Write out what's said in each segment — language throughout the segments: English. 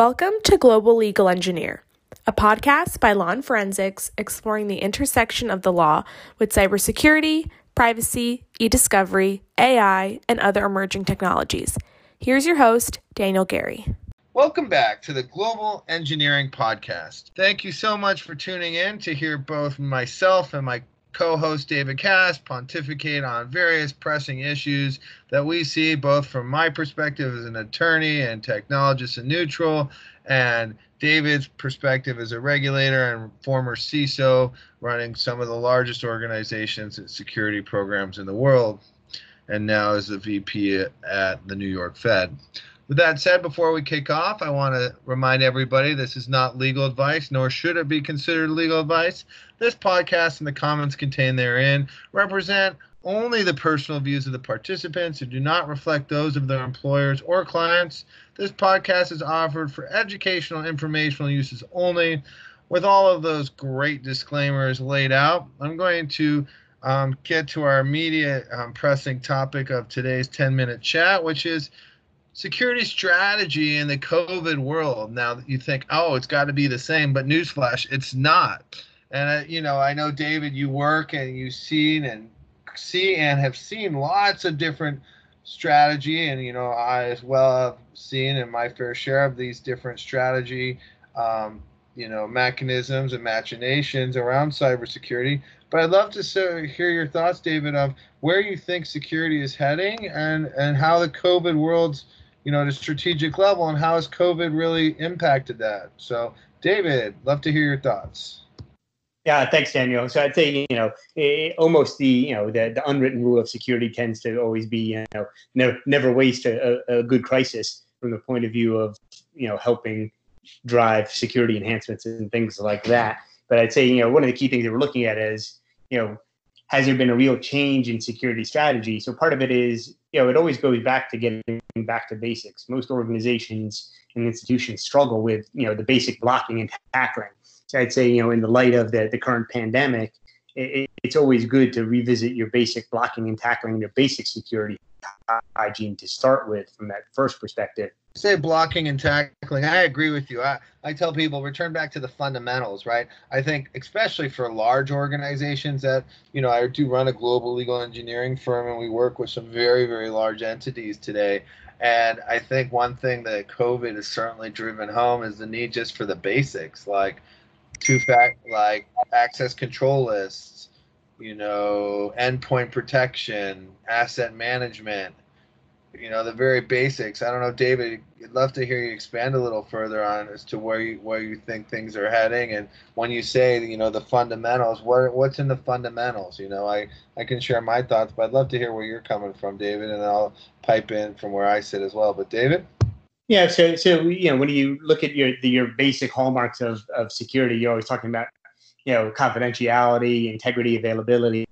Welcome to Global Legal Engineer, a podcast by Law and Forensics exploring the intersection of the law with cybersecurity, privacy, e discovery, AI, and other emerging technologies. Here's your host, Daniel Garrie. Welcome back to the Global Engineering Podcast. Thank you so much for tuning in to hear both myself and my co host David Cass pontificate on various pressing issues that we see, both from my perspective as an attorney and technologist and neutral, and David's perspective as a regulator and former CISO running some of the largest organizations and security programs in the world, and now as the VP at the New York Fed. With that said, before we kick off, I want to remind everybody this is not legal advice, nor should it be considered legal advice. This podcast and the comments contained therein represent only the personal views of the participants and do not reflect those of their employers or clients. This podcast is offered for educational, informational uses only. With all of those great disclaimers laid out, I'm going to um, get to our immediate um, pressing topic of today's 10 minute chat, which is security strategy in the COVID world. Now you think, oh, it's got to be the same, but newsflash, it's not. And uh, you know, I know David, you work and you've seen and see and have seen lots of different strategy, and you know, I as well have seen in my fair share of these different strategy, um, you know, mechanisms and machinations around cybersecurity. But I'd love to hear your thoughts, David, of where you think security is heading and and how the COVID world's you know, at a strategic level, and how has COVID really impacted that? So, David, love to hear your thoughts. Yeah, thanks, Daniel. So I'd say you know almost the you know the, the unwritten rule of security tends to always be you know never never waste a, a good crisis from the point of view of you know helping drive security enhancements and things like that. But I'd say you know one of the key things that we're looking at is you know has there been a real change in security strategy? So part of it is you know it always goes back to getting back to basics. Most organizations and institutions struggle with, you know, the basic blocking and tackling. So I'd say, you know, in the light of the, the current pandemic, it, it's always good to revisit your basic blocking and tackling, your basic security hygiene to start with from that first perspective say blocking and tackling i agree with you. I, I tell people return back to the fundamentals right? I think especially for large organizations that you know i do run a global legal engineering firm and we work with some very very large entities today. And i think one thing that covid has certainly driven home is the need just for the basics like two fact like access control lists you know endpoint protection asset management you know the very basics. I don't know, David. I'd love to hear you expand a little further on as to where you where you think things are heading, and when you say you know the fundamentals, what what's in the fundamentals? You know, I I can share my thoughts, but I'd love to hear where you're coming from, David, and I'll pipe in from where I sit as well. But David. Yeah, so so you know when you look at your the, your basic hallmarks of, of security, you're always talking about you know confidentiality, integrity, availability,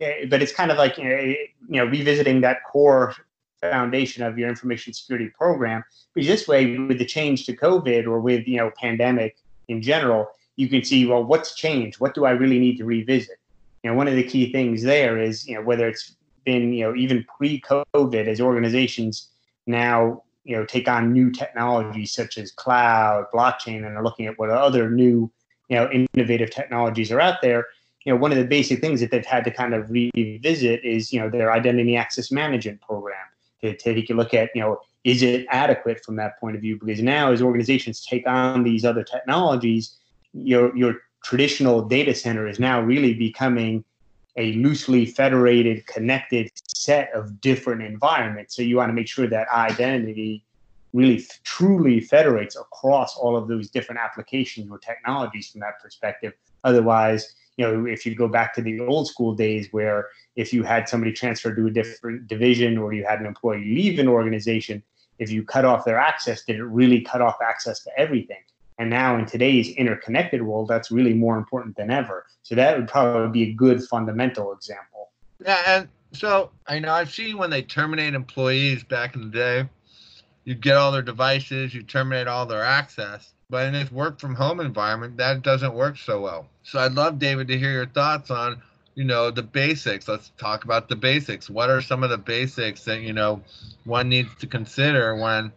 eh, but it's kind of like know, you know revisiting that core foundation of your information security program. Because this way, with the change to COVID or with you know pandemic in general, you can see well what's changed. What do I really need to revisit? You know, one of the key things there is you know whether it's been you know even pre-COVID as organizations now you know take on new technologies such as cloud, blockchain, and are looking at what other new you know innovative technologies are out there you know, one of the basic things that they've had to kind of revisit is, you know, their identity access management program to take a look at, you know, is it adequate from that point of view? Because now, as organizations take on these other technologies, your your traditional data center is now really becoming a loosely federated, connected set of different environments. So you want to make sure that identity really truly federates across all of those different applications or technologies from that perspective. Otherwise, you know, if you go back to the old school days where if you had somebody transfer to a different division or you had an employee leave an organization, if you cut off their access, did it really cut off access to everything? And now in today's interconnected world, that's really more important than ever. So that would probably be a good fundamental example. Yeah, and so I know I've seen when they terminate employees back in the day, you get all their devices, you terminate all their access. But in this work from home environment, that doesn't work so well. So I'd love, David, to hear your thoughts on, you know, the basics. Let's talk about the basics. What are some of the basics that, you know, one needs to consider when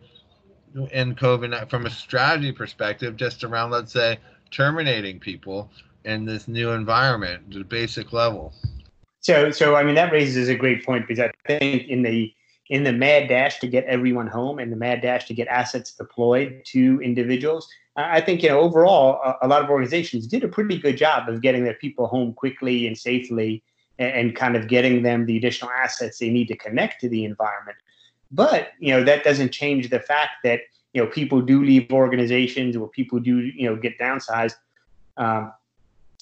in COVID from a strategy perspective, just around, let's say, terminating people in this new environment, the basic level. So, so I mean, that raises a great point because I think in the in the mad dash to get everyone home and the mad dash to get assets deployed to individuals, I think you know overall a, a lot of organizations did a pretty good job of getting their people home quickly and safely, and, and kind of getting them the additional assets they need to connect to the environment. But you know that doesn't change the fact that you know people do leave organizations or people do you know get downsized. Um,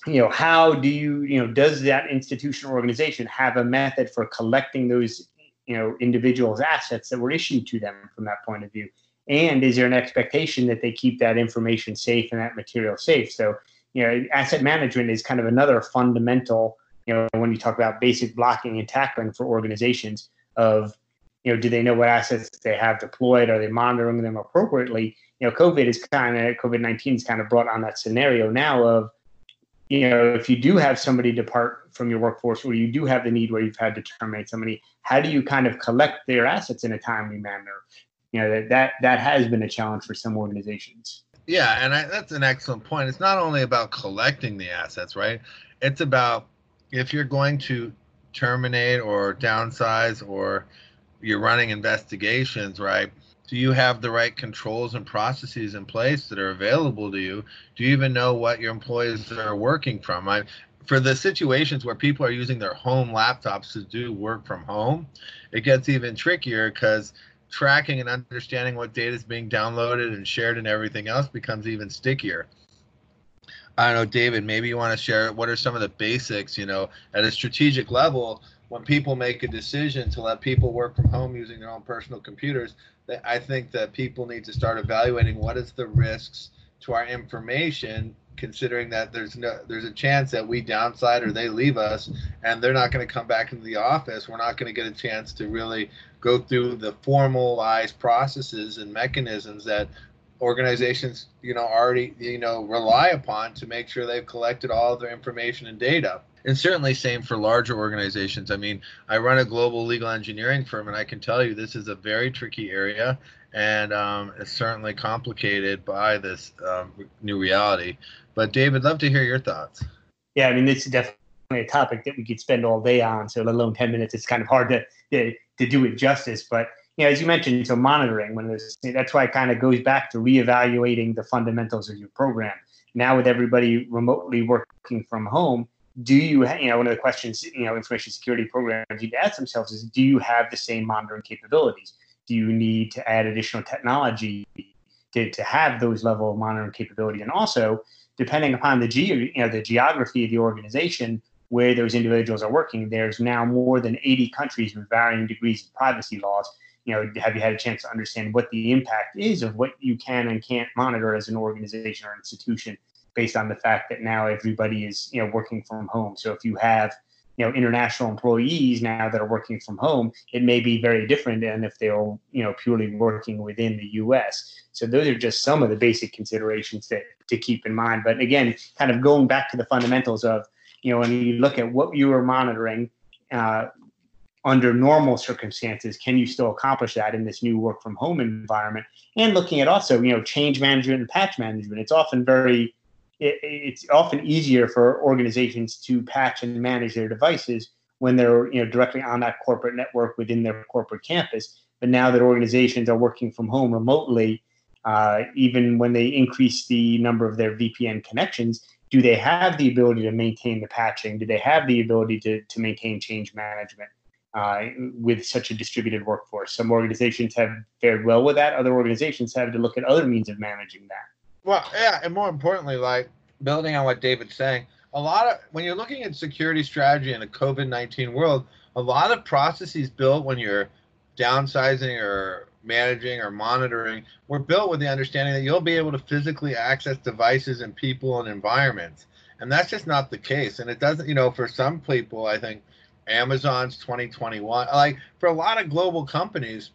you know how do you you know does that institution or organization have a method for collecting those you know individuals assets that were issued to them from that point of view and is there an expectation that they keep that information safe and that material safe? So you know asset management is kind of another fundamental you know when you talk about basic blocking and tackling for organizations of you know do they know what assets they have deployed? Are they monitoring them appropriately? You know covid is kind of covid-19 is kind of brought on that scenario now of you know, if you do have somebody depart from your workforce or you do have the need where you've had to terminate somebody, how do you kind of collect their assets in a timely manner? You know, that that, that has been a challenge for some organizations. Yeah, and I, that's an excellent point. It's not only about collecting the assets, right? It's about if you're going to terminate or downsize or you're running investigations, right? do you have the right controls and processes in place that are available to you do you even know what your employees are working from I, for the situations where people are using their home laptops to do work from home it gets even trickier because tracking and understanding what data is being downloaded and shared and everything else becomes even stickier. I don't know, David, maybe you want to share what are some of the basics, you know, at a strategic level when people make a decision to let people work from home using their own personal computers, I think that people need to start evaluating what is the risks to our information, considering that there's no there's a chance that we downside or they leave us and they're not going to come back into the office. We're not going to get a chance to really go through the formalized processes and mechanisms that organizations you know already you know rely upon to make sure they've collected all their information and data and certainly same for larger organizations. I mean, I run a global legal engineering firm, and I can tell you this is a very tricky area, and um, it's certainly complicated by this um, new reality. But David, love to hear your thoughts. Yeah, I mean, this is definitely a topic that we could spend all day on. So, let alone ten minutes, it's kind of hard to to, to do it justice. But you know, as you mentioned, so monitoring when that's why it kind of goes back to reevaluating the fundamentals of your program. Now, with everybody remotely working from home do you, you know, one of the questions, you know, information security programs need to ask themselves is, do you have the same monitoring capabilities? Do you need to add additional technology to, to have those level of monitoring capability? And also, depending upon the ge- you know, the geography of the organization where those individuals are working, there's now more than 80 countries with varying degrees of privacy laws. You know, have you had a chance to understand what the impact is of what you can and can't monitor as an organization or institution based on the fact that now everybody is you know working from home. So if you have you know international employees now that are working from home, it may be very different than if they're you know purely working within the U.S. So those are just some of the basic considerations that to keep in mind. But again, kind of going back to the fundamentals of you know when you look at what you are monitoring. Uh, under normal circumstances, can you still accomplish that in this new work from home environment? And looking at also, you know, change management and patch management. It's often very it, it's often easier for organizations to patch and manage their devices when they're you know directly on that corporate network within their corporate campus. But now that organizations are working from home remotely, uh, even when they increase the number of their VPN connections, do they have the ability to maintain the patching? Do they have the ability to, to maintain change management uh, with such a distributed workforce? Some organizations have fared well with that. Other organizations have to look at other means of managing that. Well, yeah, and more importantly, like building on what David's saying, a lot of when you're looking at security strategy in a COVID nineteen world, a lot of processes built when you're downsizing or managing or monitoring were built with the understanding that you'll be able to physically access devices and people and environments. And that's just not the case. And it doesn't, you know, for some people, I think Amazon's 2021, like for a lot of global companies,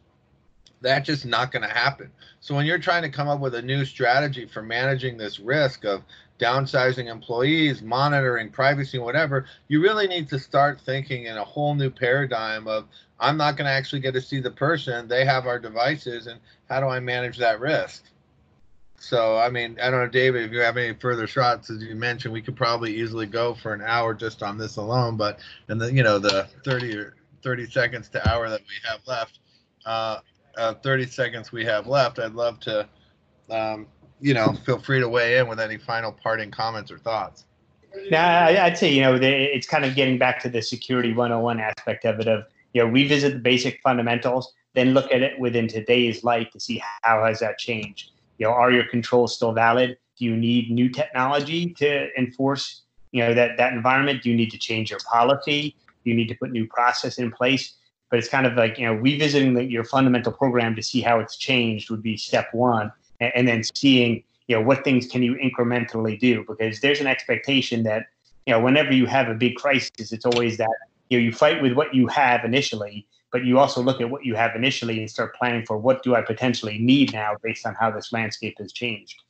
that's just not going to happen. So when you're trying to come up with a new strategy for managing this risk of downsizing employees, monitoring privacy, whatever, you really need to start thinking in a whole new paradigm of I'm not going to actually get to see the person. They have our devices, and how do I manage that risk? So, I mean, I don't know, David, if you have any further shots, as you mentioned, we could probably easily go for an hour just on this alone. But, and the, you know, the 30 or 30 seconds to hour that we have left, uh, uh, 30 seconds we have left, I'd love to, um, you know, feel free to weigh in with any final parting comments or thoughts. Now, I'd say, you know, it's kind of getting back to the security 101 aspect of it of, you know, revisit the basic fundamentals, then look at it within today's light to see how has that changed. You know, are your controls still valid? Do you need new technology to enforce, you know, that that environment? Do you need to change your policy? Do you need to put new process in place? But it's kind of like, you know, revisiting the, your fundamental program to see how it's changed would be step one. And, and then seeing, you know, what things can you incrementally do? Because there's an expectation that, you know, whenever you have a big crisis, it's always that, you know, you fight with what you have initially, but you also look at what you have initially and start planning for what do I potentially need now based on how this landscape has changed.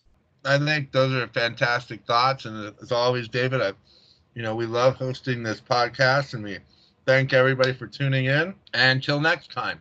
I think those are fantastic thoughts. And as always, David, I, you know, we love hosting this podcast and we thank everybody for tuning in. And till next time.